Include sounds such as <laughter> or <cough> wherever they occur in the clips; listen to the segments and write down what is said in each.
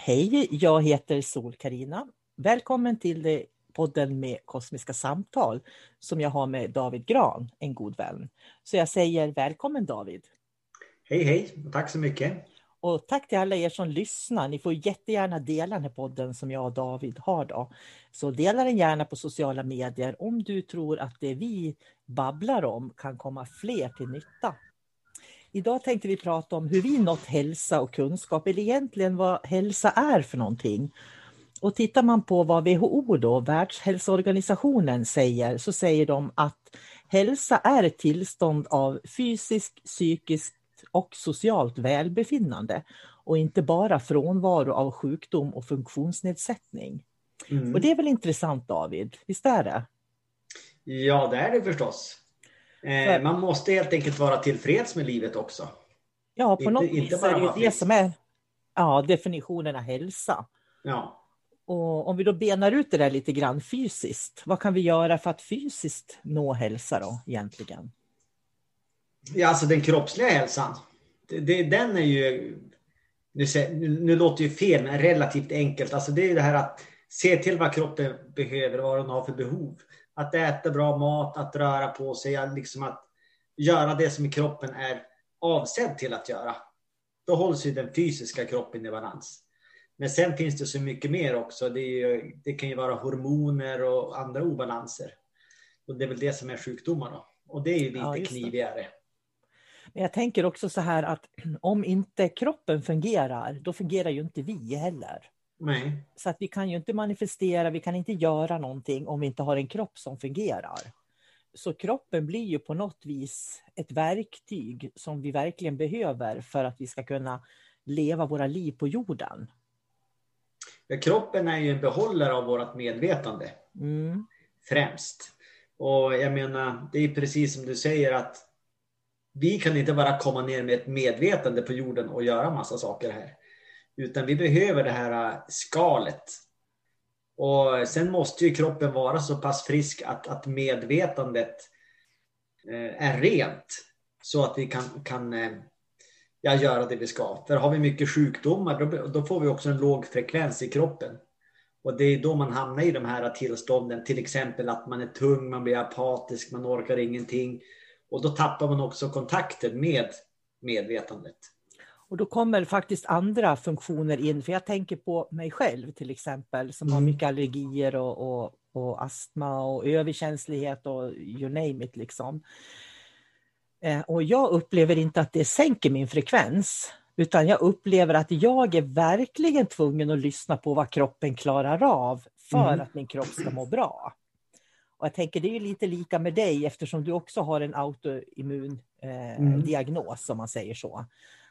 Hej, jag heter sol karina Välkommen till podden med kosmiska samtal som jag har med David Gran, en god vän. Så jag säger välkommen David. Hej hej, tack så mycket. Och tack till alla er som lyssnar. Ni får jättegärna dela den här podden som jag och David har. Då. Så dela den gärna på sociala medier om du tror att det vi babblar om kan komma fler till nytta. Idag tänkte vi prata om hur vi nått hälsa och kunskap, eller egentligen vad hälsa är för någonting. Och tittar man på vad WHO, då, Världshälsoorganisationen, säger så säger de att hälsa är ett tillstånd av fysiskt, psykiskt och socialt välbefinnande och inte bara frånvaro av sjukdom och funktionsnedsättning. Mm. Och det är väl intressant David, visst är det? Ja, det är det förstås. Eh, man måste helt enkelt vara tillfreds med livet också. Ja, på inte, något vis är det ju det som är ja, definitionen av hälsa. Ja. Och om vi då benar ut det där lite grann fysiskt, vad kan vi göra för att fysiskt nå hälsa då egentligen? Ja, alltså den kroppsliga hälsan. Det, det, den är ju, nu, nu låter ju fel, men relativt enkelt. Alltså det är det här att se till vad kroppen behöver, vad den har för behov. Att äta bra mat, att röra på sig, liksom att göra det som kroppen är avsedd till att göra. Då hålls ju den fysiska kroppen i balans. Men sen finns det så mycket mer också. Det, ju, det, kan ju vara hormoner och andra obalanser. Och det är väl det som är sjukdomar då. Och det är ju lite ja, knivigare. Men jag tänker också så här att om inte kroppen fungerar, då fungerar ju inte vi heller. Nej. Så att vi kan ju inte manifestera, vi kan inte göra någonting om vi inte har en kropp som fungerar. Så kroppen blir ju på något vis ett verktyg som vi verkligen behöver för att vi ska kunna leva våra liv på jorden. Ja, kroppen är ju en behållare av vårt medvetande. Mm. Främst. Och jag menar, det är precis som du säger att vi kan inte bara komma ner med ett medvetande på jorden och göra massa saker här. Utan vi behöver det här äh, skalet. Och sen måste ju kroppen vara så pass frisk att, att medvetandet äh, är rent. Så att vi kan, kan äh, ja, göra det vi ska. För har vi mycket sjukdomar då, då får vi också en låg frekvens i kroppen. Och det är då man hamnar i de här tillstånden. Till exempel att man är tung, man blir apatisk, man orkar ingenting. Och då tappar man också kontakten med medvetandet. Och då kommer faktiskt andra funktioner in, för jag tänker på mig själv till exempel som mm. har mycket allergier och, och, och, astma och överkänslighet och you name it liksom. Eh, och jag upplever inte att det sänker min frekvens, utan jag upplever att jag är verkligen tvungen att lyssna på vad kroppen klarar av för mm. att min kropp ska må bra. Och jag tänker det är lite lika med dig eftersom du också har en autoimmun eh, mm. diagnos om man säger så.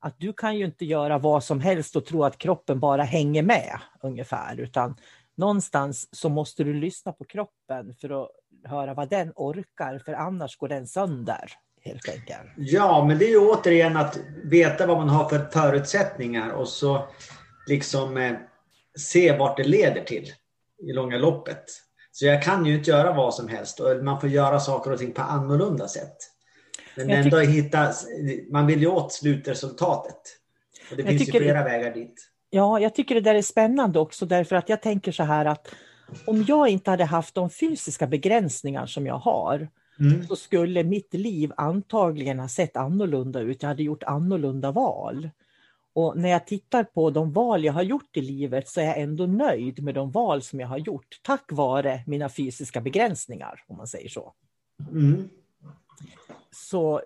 Att du kan ju inte göra vad som helst och tro att kroppen bara hänger med ungefär, utan någonstans så måste du lyssna på kroppen för att höra vad den orkar, för annars går den sönder. Helt enkelt. Ja, men det är ju återigen att veta vad man har för förutsättningar och så liksom eh, se vart det leder till i långa loppet. Så jag kan ju inte göra vad som helst och man får göra saker och ting på annorlunda sätt. Men jag ändå hitta, man vill ju åt slutresultatet. Och det jag finns ju flera vägar dit. Ja, jag tycker det där är spännande också därför att jag tänker så här att om jag inte hade haft de fysiska begränsningar som jag har mm. så skulle mitt liv antagligen ha sett annorlunda ut. Jag hade gjort annorlunda val. Och när jag tittar på de val jag har gjort i livet så är jag ändå nöjd med de val som jag har gjort tack vare mina fysiska begränsningar, om man säger så. Mm. Så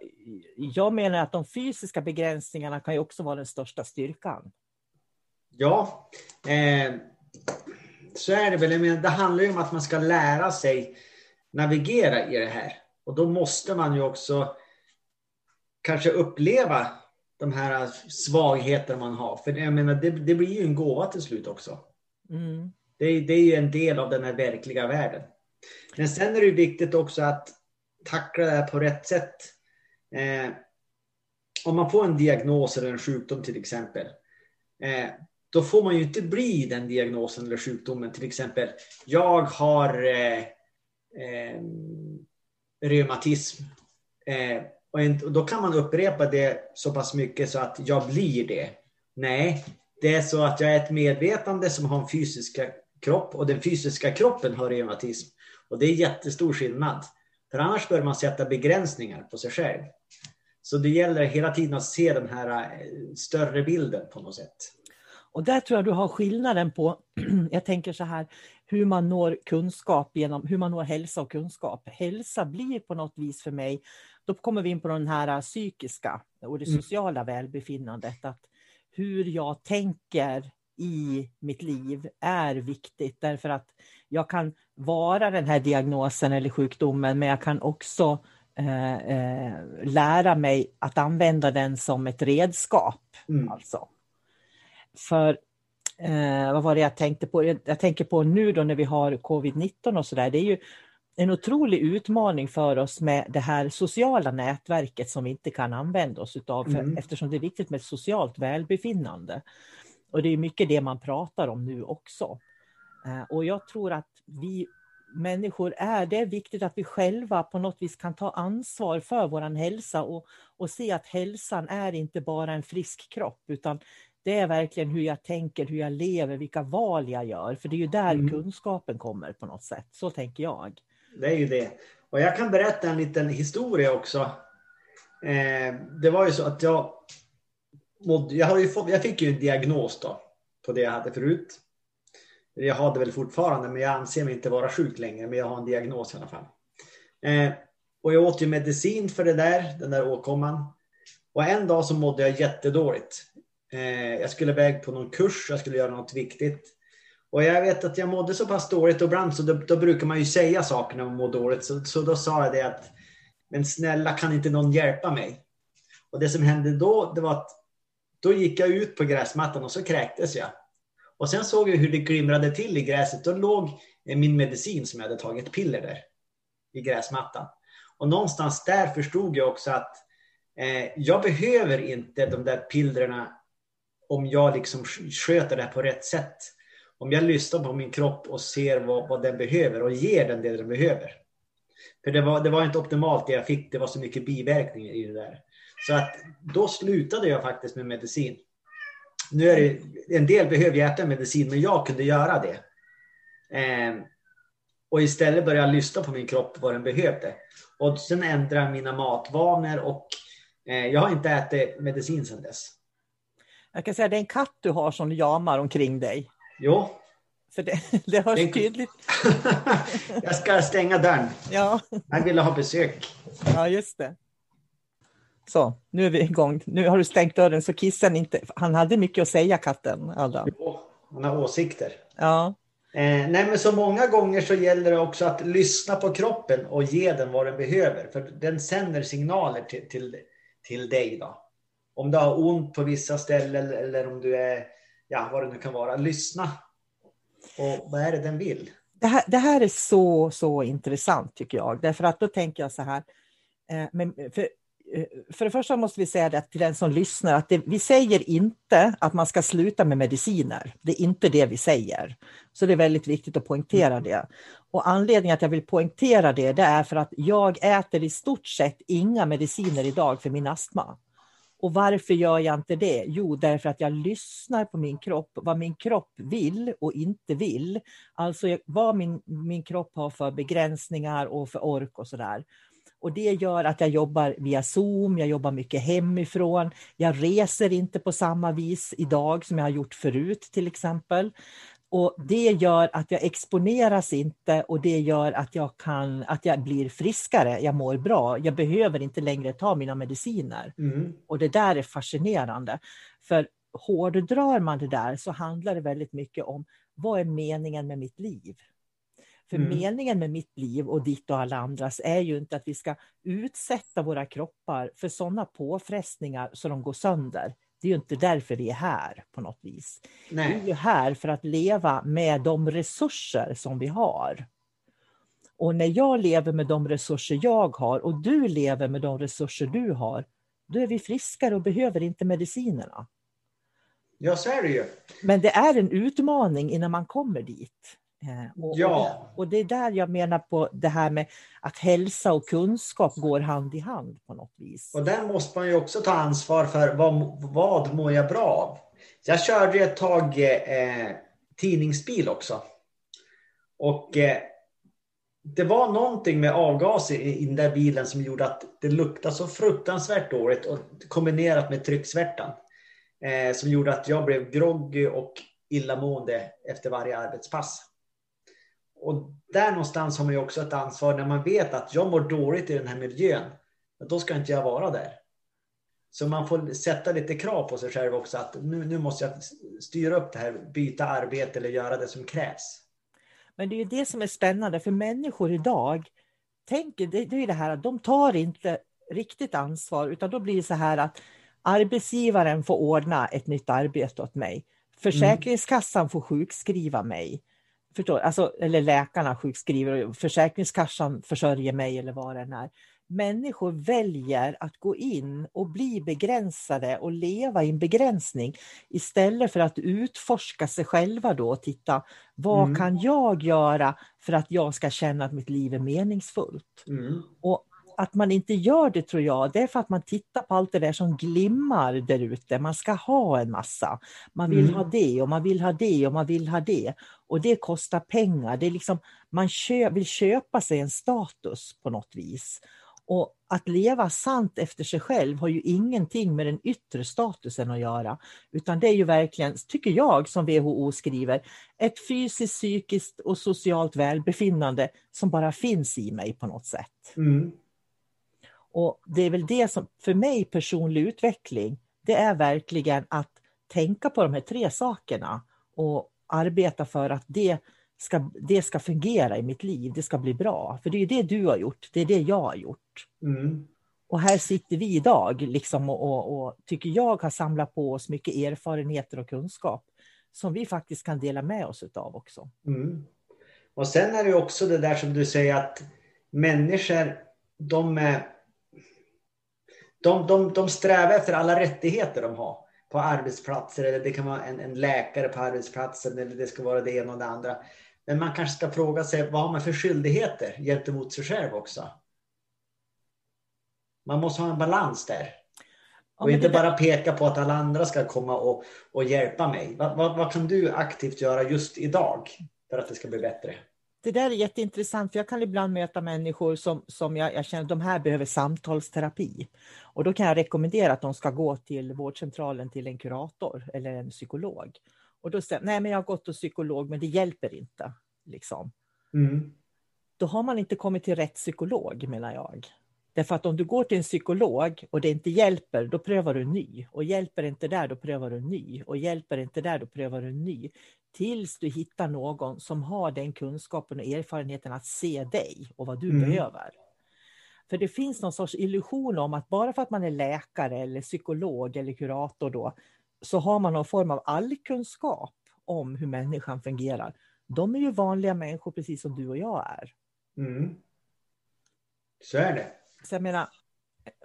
jag menar att de fysiska begränsningarna kan ju också vara den största styrkan. Ja, eh, så är det väl. Men det handlar ju om att man ska lära sig navigera i det här. Och då måste man ju också kanske uppleva de här svagheterna man har. För jag menar, det, det blir ju en gåva till slut också. Mm. Det, det, är ju en del av den här verkliga världen. Men sen är det ju viktigt också att tackla det här på rätt sätt. Eh, om man får en diagnos eller en sjukdom till exempel. Eh, då får man ju inte bli den diagnosen eller sjukdomen. Till exempel, jag har eh, eh, reumatism. Eh, och, en, och då kan man upprepa det så pass mycket så att jag blir det. Nej, det är så att jag är ett medvetande som har en fysisk kropp och den fysiska kroppen har reumatism. Och det är jättestor skillnad. För annars bör man sätta begränsningar på sig själv. Så det gäller hela tiden att se den här eh, större bilden på något sätt. Och där tror jag du har skillnaden på, <clears throat> jag tänker så här, hur man når kunskap genom, hur man når hälsa och kunskap. Hälsa blir på något vis för mig, då kommer vi in på den här psykiska och det mm. sociala välbefinnandet. Att hur jag tänker i mitt liv är viktigt därför att jag kan vara den här diagnosen eller sjukdomen men jag kan också eh, eh, lära mig att använda den som ett redskap. Mm. Alltså. För eh, vad var det jag tänkte på? Jag tänker på nu då när vi har covid-19 och sådär. Det är ju en otrolig utmaning för oss med det här sociala nätverket som vi inte kan använda oss utav mm. eftersom det är viktigt med socialt välbefinnande. Och det är mycket det man pratar om nu också. Eh, och jag tror att vi människor är, det är viktigt att vi själva på något vis kan ta ansvar för vår hälsa och, och se att hälsan är inte bara en frisk kropp utan det är verkligen hur jag tänker, hur jag lever, vilka val jag gör. För det är ju där mm. kunskapen kommer på något sätt. Så tänker jag. Det är ju det. Och jag kan berätta en liten historia också. Eh, det var ju så att jag jag, har ju fått, jag fick ju en diagnos då på det jag hade förut. Jag har det väl fortfarande, men jag anser mig inte vara sjuk längre. Men jag har en diagnos i alla fall. Eh, och jag åt ju medicin för det där, den där åkomman. Och en dag så mådde jag jättedåligt. Eh, jag skulle iväg på någon kurs, jag skulle göra något viktigt. Och jag vet att jag mådde så pass dåligt och ibland så då, då brukar man ju säga saker när man mår dåligt. Så, så då sa jag det att, men snälla kan inte någon hjälpa mig? Och det som hände då, det var att då gick jag ut på gräsmattan och så kräktes jag. Och sen såg jag hur det glimrade till i gräset. Då låg eh, min medicin som jag hade tagit, piller där, i gräsmattan. Och någonstans där förstod jag också att eh, jag behöver inte de där pillerna om jag liksom sköter det här på rätt sätt. Om jag lyssnar på min kropp och ser vad, vad den behöver och ger den det den behöver. För det var, det var inte optimalt det jag fick, det var så mycket biverkningar i det där. Så att då slutade jag faktiskt med medicin. Nu är det, en del behöver äta medicin, men jag kunde göra det. Eh, och istället började jag lyssna på min kropp vad den behövde. Och sen ändrade jag mina matvanor och eh, jag har inte ätit medicin sedan dess. Jag kan säga det är en katt du har som jamar omkring dig. Jo. För det, <laughs> det hörs en... tydligt. <laughs> jag ska stänga dörren. Ja. Han ville ha besök. Ja, just det. Så, nu är vi igång. Nu har du stängt dörren så kissen inte... Han hade mycket att säga, katten. Adam. Jo, han har åsikter. Ja. Eh, nej, men så många gånger så gäller det också att lyssna på kroppen och ge den vad den behöver. För den sänder signaler till, till, till dig. Då. Om du har ont på vissa ställen eller om du är, ja vad det nu kan vara, lyssna. Och vad är det den vill? Det här, det här är så, så intressant tycker jag. Därför att då tänker jag så här. Eh, men för Eh, för det första måste vi säga det till den som lyssnar att det, vi säger inte att man ska sluta med mediciner. Det är inte det vi säger. Så det är väldigt viktigt att poängtera mm. det. Och anledningen att jag vill poängtera det, det är för att jag äter i stort sett inga mediciner idag för min astma. Och varför gör jag inte det? Jo, därför att jag lyssnar på min kropp, vad min kropp vill och inte vill. Alltså vad min, min kropp har för begränsningar och för ork och sådär. Och det gör att jag jobbar via Zoom, jag jobbar mycket hemifrån. Jag reser inte på samma vis idag som jag har gjort förut till exempel. Och det gör att jag exponeras inte och det gör att jag, kan, att jag blir friskare, jag mår bra. Jag behöver inte längre ta mina mediciner. Mm. Och det där är fascinerande. För hårddrar man det där så handlar det väldigt mycket om vad är meningen med mitt liv? För Mm. meningen med mitt liv och ditt och alla andras är ju inte att vi ska utsätta våra kroppar för sådana påfrestningar så de går sönder. Det är ju inte därför vi är här på något vis. Vi är Nej. ju här för att leva med de resurser som vi har. Och när jag lever med de resurser jag har och du lever med de resurser du har, då är vi friskare och behöver inte medicinerna. Ja, så är det ju. Men det är en utmaning innan man kommer dit. Eh, Och, Ja. och, det är där jag menar på det här med att hälsa och kunskap går hand i hand på något vis. Och där måste man ju också ta ansvar för vad, vad mår jag bra av? Jag körde ett tag eh, tidningsbil också. Och eh, det var någonting med avgaser i, i den där bilen som gjorde att det luktade så fruktansvärt dåligt och kombinerat med trycksvärtan. Eh, som gjorde att jag blev groggy och illamående efter varje arbetspass. Och där någonstans har man ju också ett ansvar när man vet att jag mår dåligt i den här miljön. Då ska inte jag vara där. Så man får sätta lite krav på sig själv också att nu, nu måste jag styra upp det här, byta arbete eller göra det som krävs. Men det är ju det som är spännande för människor idag. Tänker, det, det är det här att de tar inte riktigt ansvar utan då blir det så här att arbetsgivaren får ordna ett nytt arbete åt mig. Försäkringskassan får sjukskriva mig. Förstår, alltså, eller läkarna sjukskriver Försäkringskassan försörjer mig eller vad det än är. Människor väljer att gå in och bli begränsade och leva i en begränsning istället för att utforska sig själva då och titta vad Mm. kan jag göra för att jag ska känna att mitt liv är meningsfullt? Mm. Och att man inte gör det tror jag, det är för att man tittar på allt det där som glimmar där ute. Man ska ha en massa. Man vill Mm. ha det och man vill ha det och man vill ha det. Och det kostar pengar. Det är liksom, man kö vill köpa sig en status på något vis. Och att leva sant efter sig själv har ju ingenting med den yttre statusen att göra. Utan det är ju verkligen, tycker jag, som WHO skriver, ett fysiskt, psykiskt och socialt välbefinnande som bara finns i mig på något sätt. Mm. Och det är väl det som, för mig personlig utveckling, det är verkligen att tänka på de här tre sakerna och arbeta för att det ska, det ska fungera i mitt liv, det ska bli bra. För det är det du har gjort, det är det jag har gjort. Mm. Och här sitter vi idag liksom och, och, och tycker jag har samlat på oss mycket erfarenheter och kunskap som vi faktiskt kan dela med oss utav också. Mm. Och sen är det också det där som du säger att människor, de, är- de, de, de strävar efter alla rättigheter de har på arbetsplatser. Eller det kan vara en, en läkare på arbetsplatsen eller det ska vara det ena och det andra. Men man kanske ska fråga sig vad har man för skyldigheter gentemot sig själv också? Man måste ha en balans där. Ja, Och men inte bara peka på att alla andra ska komma och, och hjälpa mig. Vad, vad, vad kan du aktivt göra just idag för att det ska bli bättre? Det där är jätteintressant, för jag kan ibland möta människor som, som jag, jag känner de här behöver samtalsterapi. Och då kan jag rekommendera att de ska gå till vårdcentralen till en kurator eller en psykolog. Och då säger nej men jag har gått till psykolog men det hjälper inte. Liksom. Mm. Då har man inte kommit till rätt psykolog menar jag. Därför att om du går till en psykolog och det inte hjälper, då prövar du en ny. Och hjälper inte där, då prövar du en ny. Och hjälper inte där, då prövar du en ny. Tills du hittar någon som har den kunskapen och erfarenheten att se dig och vad du Mm. behöver. För det finns någon sorts illusion om att bara för att man är läkare eller psykolog eller kurator då, så har man någon form av allkunskap om hur människan fungerar. De är ju vanliga människor precis som du och jag är. Mm. Så är det. Så jag menar,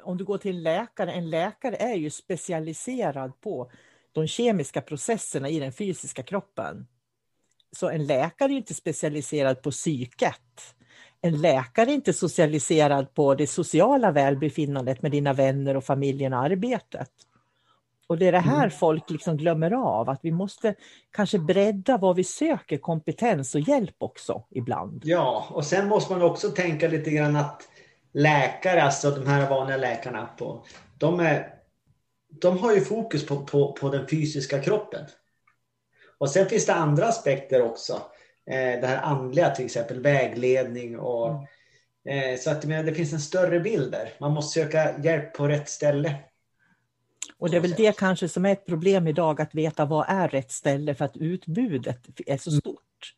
om du går till en läkare, en läkare är ju specialiserad på de kemiska processerna i den fysiska kroppen. Så en läkare är inte specialiserad på psyket. En läkare är inte socialiserad på det sociala välbefinnandet med dina vänner och familjen och arbetet. Och det är det här Mm. folk liksom glömmer av, att vi måste kanske bredda vad vi söker kompetens och hjälp också ibland. Ja, och sen måste man också tänka lite grann att läkare, alltså de här vanliga läkarna, på, de, är, de har ju fokus på, på, på den fysiska kroppen. Och sen finns det andra aspekter också. Eh, det här andliga till exempel, vägledning och mm. eh, så att men, det finns en större bild där. Man måste söka hjälp på rätt ställe. Och det är väl det kanske som är ett problem idag, att veta vad är rätt ställe för att utbudet är så mm. stort.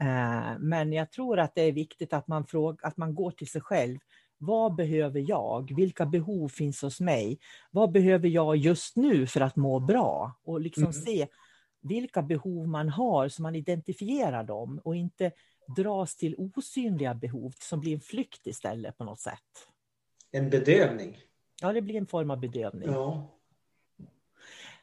Eh, men jag tror att det är viktigt att man, frågar, att man går till sig själv. Vad behöver jag? Vilka behov finns hos mig? Vad behöver jag just nu för att må bra? Och liksom mm. se vilka behov man har så man identifierar dem och inte dras till osynliga behov som blir en flykt istället på något sätt. En bedövning. Ja, det blir en form av bedövning. Ja.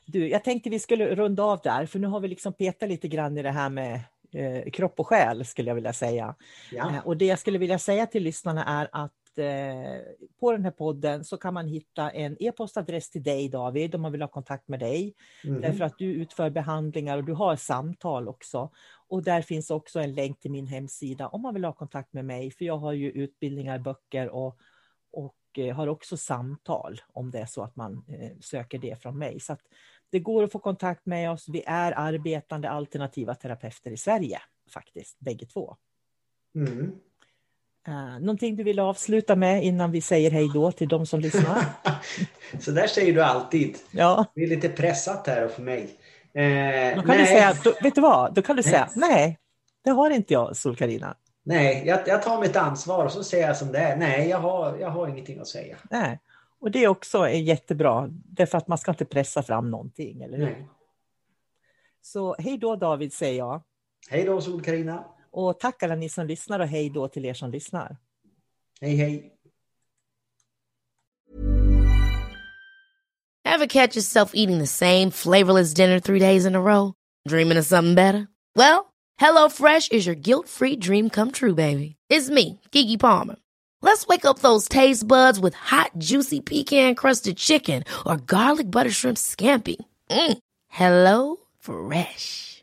Du, jag tänkte vi skulle runda av där, för nu har vi liksom petat lite grann i det här med eh, kropp och själ, skulle jag vilja säga. Ja. Eh, och det jag skulle vilja säga till lyssnarna är att eh, på den här podden så kan man hitta en e-postadress till dig, David, om man vill ha kontakt med dig. Mm. Därför att du utför behandlingar och du har samtal också. Och där finns också en länk till min hemsida om man vill ha kontakt med mig, för jag har ju utbildningar, böcker och, och eh, har också samtal om det är så att man eh, söker det från mig. Så det går att få kontakt med oss. Vi är arbetande alternativa terapeuter i Sverige, faktiskt, bägge två. Mm. Uh, någonting du vill avsluta med innan vi säger hej då till de som lyssnar? <laughs> så där säger du alltid. Ja. Det är lite pressat här för mig. Eh, då kan nej. du säga, då, vet du vad, då kan du nej. säga nej, det har inte jag, Sol-Carina. Nej, jag, jag, tar mitt ansvar och så säger jag som det är. Nej, jag har, jag har ingenting att säga. Nej. Och det också är jättebra, därför att man ska inte pressa fram någonting, eller hur? Nej. Så hej då David, säger jag. Hej då sol -Carina. Och tack alla ni som lyssnar och hej då till er som lyssnar. Hej hej. Have catch yourself eating the same flavorless dinner three days in a row? Dreaming of something better? Well, hello fresh is your guilt free dream come true baby. It's me, Gigi Palmer. Let's wake up those taste buds with hot, juicy pecan crusted chicken or garlic butter shrimp scampi. Mm. Hello Fresh.